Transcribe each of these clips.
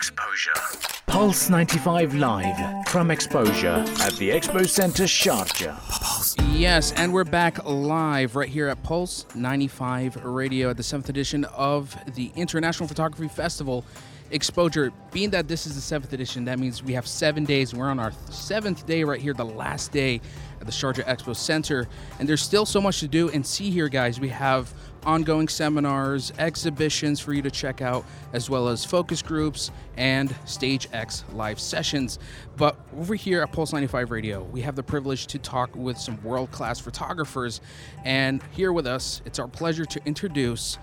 Xposure. Pulse 95 Live from Xposure at the Expo Center Sharjah. Yes, and we're back live right here at Pulse 95 Radio at the 7th edition of the International Photography Festival Xposure. Being that this is the 7th edition, that means we have seven days. We're on our seventh day right here, the last day at the Sharjah Expo Center. And there's still so much to do and see here, guys. We have ongoing seminars, exhibitions for you to check out, as well as focus groups and Stage X live sessions. But over here at Pulse 95 Radio, we have the privilege to talk with some world class photographers. And here with us, it's our pleasure to introduce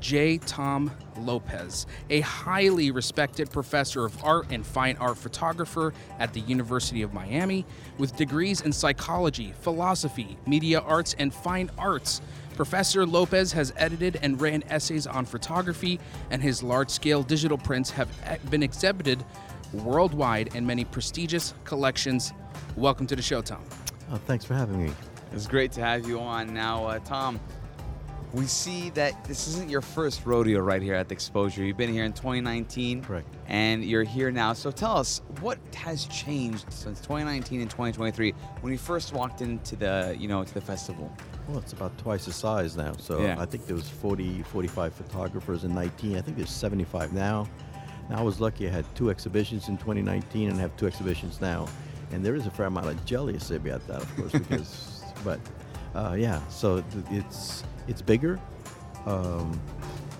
J. Tom Lopez, a highly respected professor of art and fine art photographer at the University of Miami, with degrees in psychology, philosophy, media arts, and fine arts. Professor Lopez has edited and ran essays on photography, and his large scale digital prints have been exhibited worldwide in many prestigious collections. Welcome to the show, Tom. Oh, thanks for having me. It's great to have you on. Now, uh, Tom, we see that this isn't your first rodeo right here at the exposure. You've been here in 2019. Correct. And you're here now. So tell us, what has changed since 2019 and 2023 when you first walked into the, you know, to the festival? Well, it's about twice the size now. So Yeah. I think there was 40, 45 photographers in 19. I think there's 75 now. Now I was lucky I had two exhibitions in 2019 and I have two exhibitions now. And there is a fair amount of jealousy about that, of course, because, but uh, yeah, so it's it's bigger. Um,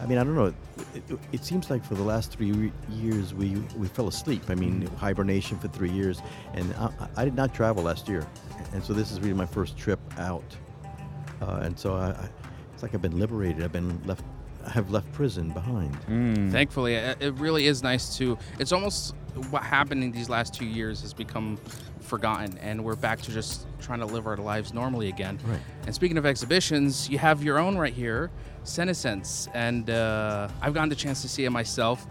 I mean, I don't know. It, it, it seems like for the last three re- years we we fell asleep. I mean, hibernation for three years, and I, I did not travel last year, and so this is really my first trip out, uh, and so I, I, it's like I've been liberated. I've been left. I have left prison behind. Thankfully, it it really is nice to. It's almost what happened in these last two years has become forgotten, and we're back to just trying to live our lives normally again. Right. And speaking of exhibitions, you have your own right here, Senescence, and uh, I've gotten the chance to see it myself.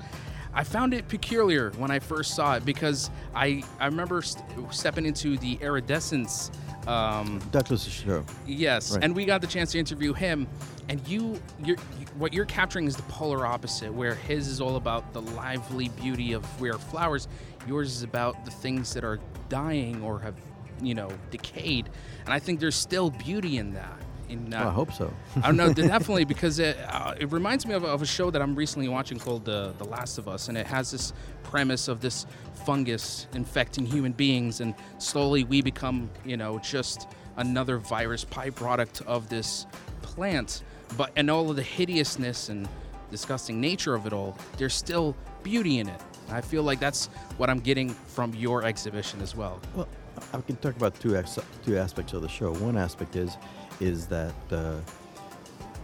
I found it peculiar when I first saw it because I I remember st- stepping into the iridescence. Um, Douglas show. Yes, Right. and we got the chance to interview him, and you, you're, you, what you're capturing is the polar opposite, where his is all about the lively beauty of rare flowers. Yours is about the things that are dying or have, you know, decayed, and I think there's still beauty in that. In, uh, I hope so. I don't know, definitely because it uh, it reminds me of, of a show that I'm recently watching called uh, The Last of Us, and it has this premise of this fungus infecting human beings, and slowly we become, you know, just another virus byproduct of this plant. But and all of the hideousness and disgusting nature of it all, there's still beauty in it. I feel like that's what I'm getting from your exhibition as well. Well, I can talk about two ex- two aspects of the show. One aspect is is that uh,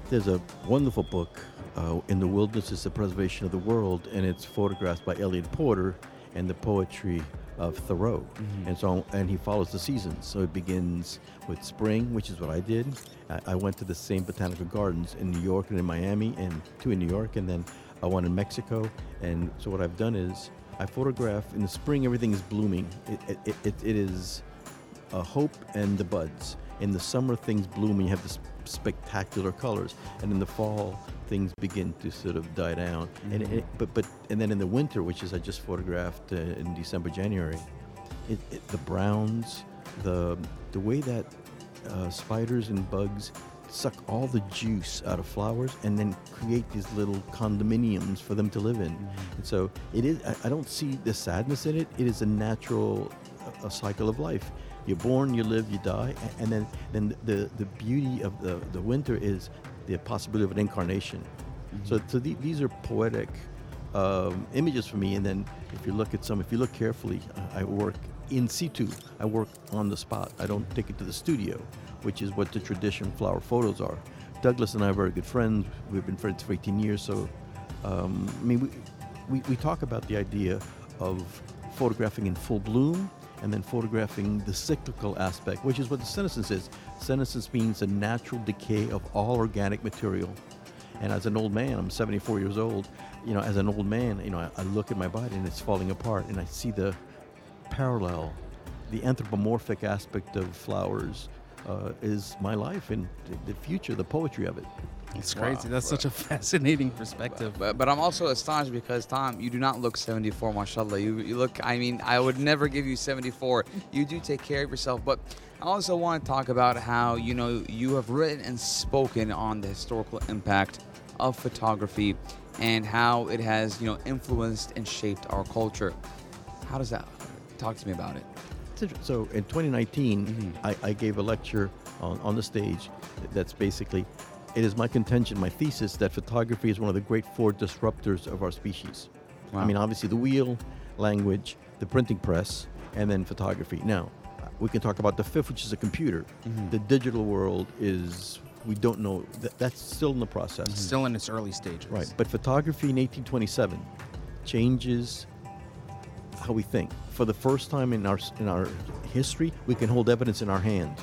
there's a wonderful book, uh, "In the Wilderness is the Preservation of the World," and it's photographed by Eliot Porter and the poetry of Thoreau, and so and he follows the seasons. So it begins with spring, which is what I did. I, I went to the same botanical gardens in New York and in Miami, and two in New York, and then uh, one in Mexico. And so what I've done is I photograph in the spring. Everything is blooming. It, it, it, it, is a hope and the buds. In the summer, things bloom and you have this spectacular colors, and in the fall, things begin to sort of die down. And it, but but and then in the winter, which is I just photographed uh, in December, January, it, it, the browns, the the way that uh, spiders and bugs suck all the juice out of flowers and then create these little condominiums for them to live in. And so it is. I, I don't see the sadness in it. It is a natural a cycle of life. You're born, you live, you die, a- and then then the the beauty of the the winter is the possibility of an incarnation. So so the, these are poetic um, images for me. And then if you look at some, if you look carefully, I work in situ. I work on the spot. I don't take it to the studio, which is what the traditional flower photos are. Douglas and I are very good friends. We've been friends for 18 years. So, um, I mean, we, we, we talk about the idea of photographing in full bloom and then photographing the cyclical aspect, which is what the senescence is. Senescence means the natural decay of all organic material. And as an old man, I'm 74 years old. You know, as an old man, you know, I, I look at my body and it's falling apart, and I see the parallel, the anthropomorphic aspect of flowers uh, is my life and the- the future, the poetry of it. It's crazy. Wow. That's such a fascinating perspective. But, but I'm also astonished because Tom, you do not look 74, mashallah. You you look. I mean, I would never give you 74. You do take care of yourself. But I also want to talk about how you know you have written and spoken on the historical impact of photography and how it has you know influenced and shaped our culture. How does that? Talk to me about it. So in 2019, Mhm. I, I gave a lecture on, on the stage that's basically, it is my contention, my thesis, that photography is one of the great four disruptors of our species. Wow. I mean, obviously the wheel, language, the printing press, and then photography. Now, we can talk about the fifth, which is a computer. Mhm. The digital world is, we don't know, that, that's still in the process. Still in its early stages. Right, but photography in 1827 changes how we think. For the first time in our in our history, we can hold evidence in our hand.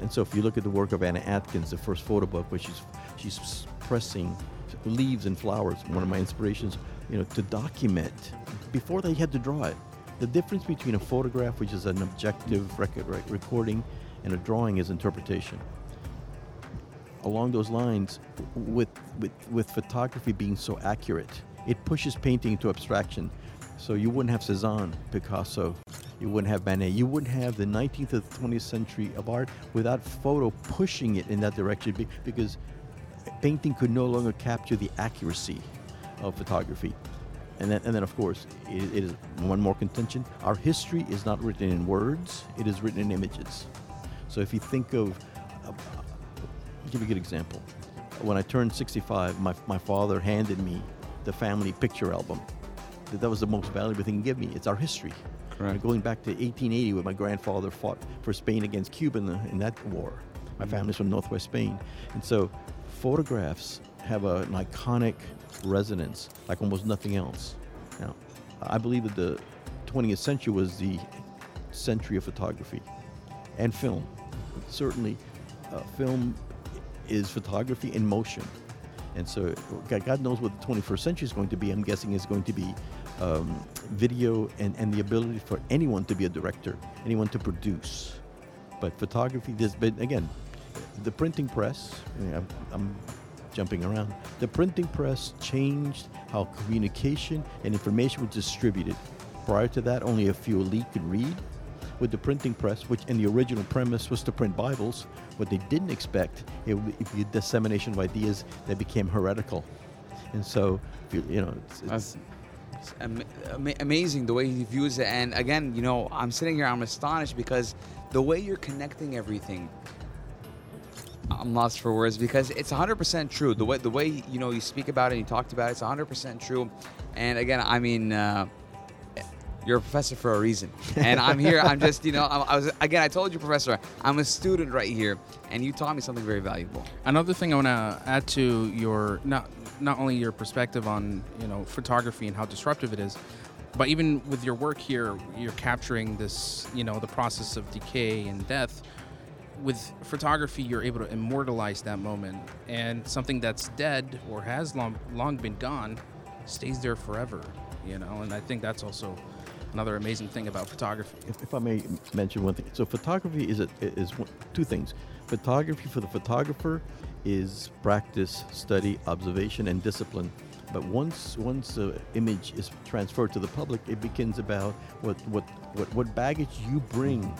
And, so, if you look at the work of Anna Atkins, the first photo book, where she's she's pressing leaves and flowers, one of my inspirations, you know, to document before they had to draw it. The difference between a photograph, which is an objective record, right, recording, and a drawing is interpretation along those lines, with, with, with photography being so accurate, it pushes painting into abstraction. So you wouldn't have Cezanne, Picasso, you wouldn't have Manet, you wouldn't have the 19th or 20th century of art without photo pushing it in that direction because painting could no longer capture the accuracy of photography. And then, and then of course, it, it is one more contention. Our history is not written in words, it is written in images. So if you think of, uh, give a good example. When I turned 65, my, my father handed me the family picture album. That that was the most valuable thing he gave me. It's our history. Correct. Going back to 1880, when my grandfather fought for Spain against Cuba in, the, in that war. My family's from Northwest Spain, and so photographs have a, an iconic resonance like almost nothing else. Now, I believe that the 20th century was the century of photography and film. Certainly, uh, film is photography in motion. And so, God knows what the 21st century is going to be. I'm guessing it's going to be um, video and, and the ability for anyone to be a director, anyone to produce. But photography, there's been, again, the printing press, I'm, I'm jumping around, the printing press changed how communication and information was distributed. Prior to that, only a few elite could read. With the printing press, which in the original premise was to print Bibles, what they didn't expect it would be dissemination of ideas that became heretical. And so, you, know, it's, it's, it's am- ama- amazing the way he views it. And again, you know, I'm sitting here, I'm astonished because the way you're connecting everything, I'm lost for words because it's 100% true. The way the way you know you speak about it, and you talked about it, it's 100% true. And again, I mean. Uh, you're a professor for a reason, and I'm here. I'm just, you know, I, was again. I told you, professor, I'm a student right here, and you taught me something very valuable. Another thing I want to add to your not not only your perspective on you know photography and how disruptive it is, but even with your work here, you're capturing this you know the process of decay and death. With photography, you're able to immortalize that moment, and something that's dead or has long long been gone stays there forever. You know, and I think that's also another amazing thing about photography. if, if I may mention one thing, so photography is a, is one, two things. Photography for the photographer is practice, study, observation, and discipline. But once once the image is transferred to the public, it begins about what what what, what baggage you bring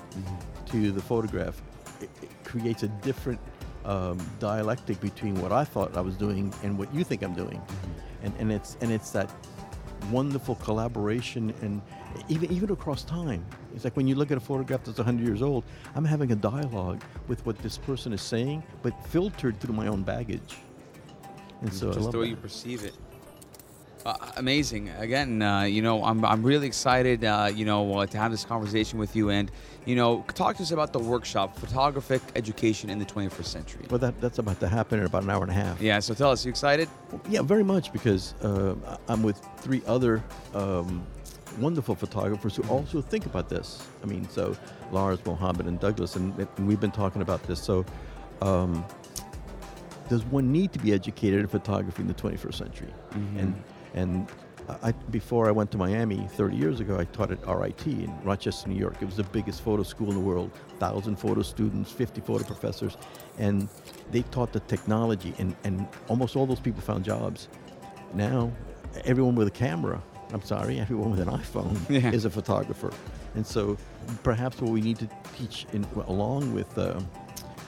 to the photograph. It, it creates a different um, dialectic between what I thought I was doing and what you think I'm doing, and and it's and it's that wonderful collaboration and even even across time. It's like when you look at a photograph that's 100 years old, I'm having a dialogue with what this person is saying, but filtered through my own baggage. And mm, so I just love the way that. you perceive it. Uh, amazing. Again, uh, you know, I'm, I'm really excited, uh, you know, uh, to have this conversation with you and, you know, talk to us about the workshop, Photographic Education in the 21st Century. Well, that, that's about to happen in about an hour and a half. Yeah, so tell us, you excited? Yeah, very much because uh, I'm with three other um, wonderful photographers who also think about this. I mean, so Lars, Mohammed, and Douglas, and, and we've been talking about this. So, um, does one need to be educated in photography in the 21st century? And and I, before I went to Miami 30 years ago, I taught at RIT in Rochester, New York. It was the biggest photo school in the world, 1,000 photo students, 50 photo professors, and they taught the technology, and, and almost all those people found jobs. Now, everyone with a camera, I'm sorry, everyone with an iPhone Yeah. is a photographer. And so perhaps what we need to teach in, along with, um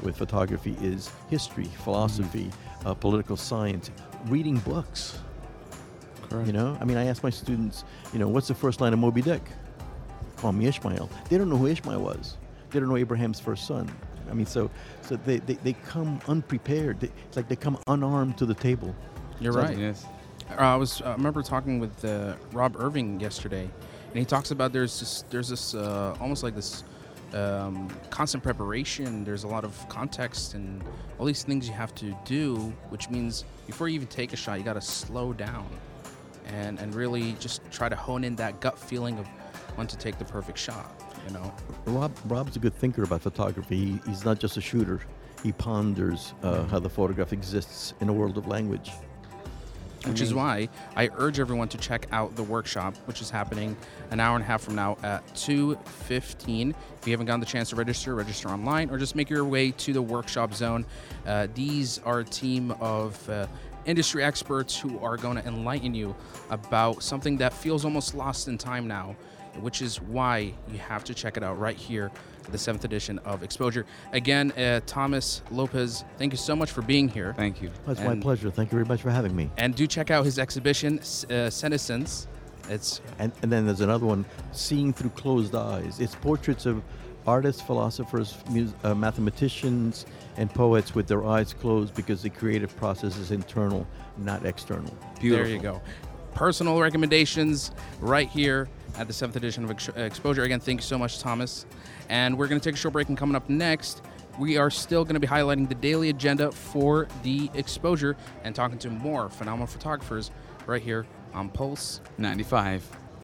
with photography is history, philosophy, uh, political science, reading books. Correct. You know, I mean, I ask my students, you know, what's the first line of Moby Dick? Call me Ishmael. They don't know who Ishmael was. They don't know Abraham's first son. I mean, so so they, they, they come unprepared. They, it's like they come unarmed to the table. You're So- right. Yes. Uh, I was I remember talking with uh, Rob Irving yesterday, and he talks about there's this there's this uh, almost like this um, constant preparation. There's a lot of context and all these things you have to do, which means before you even take a shot, you got to slow down and and really just try to hone in that gut feeling of when to take the perfect shot. You know. Rob Rob's a good thinker about photography. He, he's not just a shooter. He ponders uh, how the photograph exists in a world of language. which is why I urge everyone to check out the workshop, which is happening an hour and a half from now at 2:15. If you haven't gotten the chance to register, register online or just make your way to the workshop zone. Uh, these are a team of uh, industry experts who are going to enlighten you about something that feels almost lost in time now, which is why you have to check it out right here, the seventh edition of Xposure. Again, uh, Thomas Lopez, thank you so much for being here. Thank you. Well, it's my pleasure. Thank you very much for having me. And do check out his exhibition, S- uh, Senescence. It's And, and then there's another one, Seeing Through Closed Eyes. It's portraits of artists, philosophers, mus- uh, mathematicians, and poets with their eyes closed because the creative process is internal, not external. Beautiful. there you go. Personal recommendations right here at the seventh edition of Ex- Xposure. Again, thank you so much, Thomas. And we're going to take a short break. And coming up next, we are still going to be highlighting the daily agenda for the exposure and talking to more phenomenal photographers right here on Pulse 95.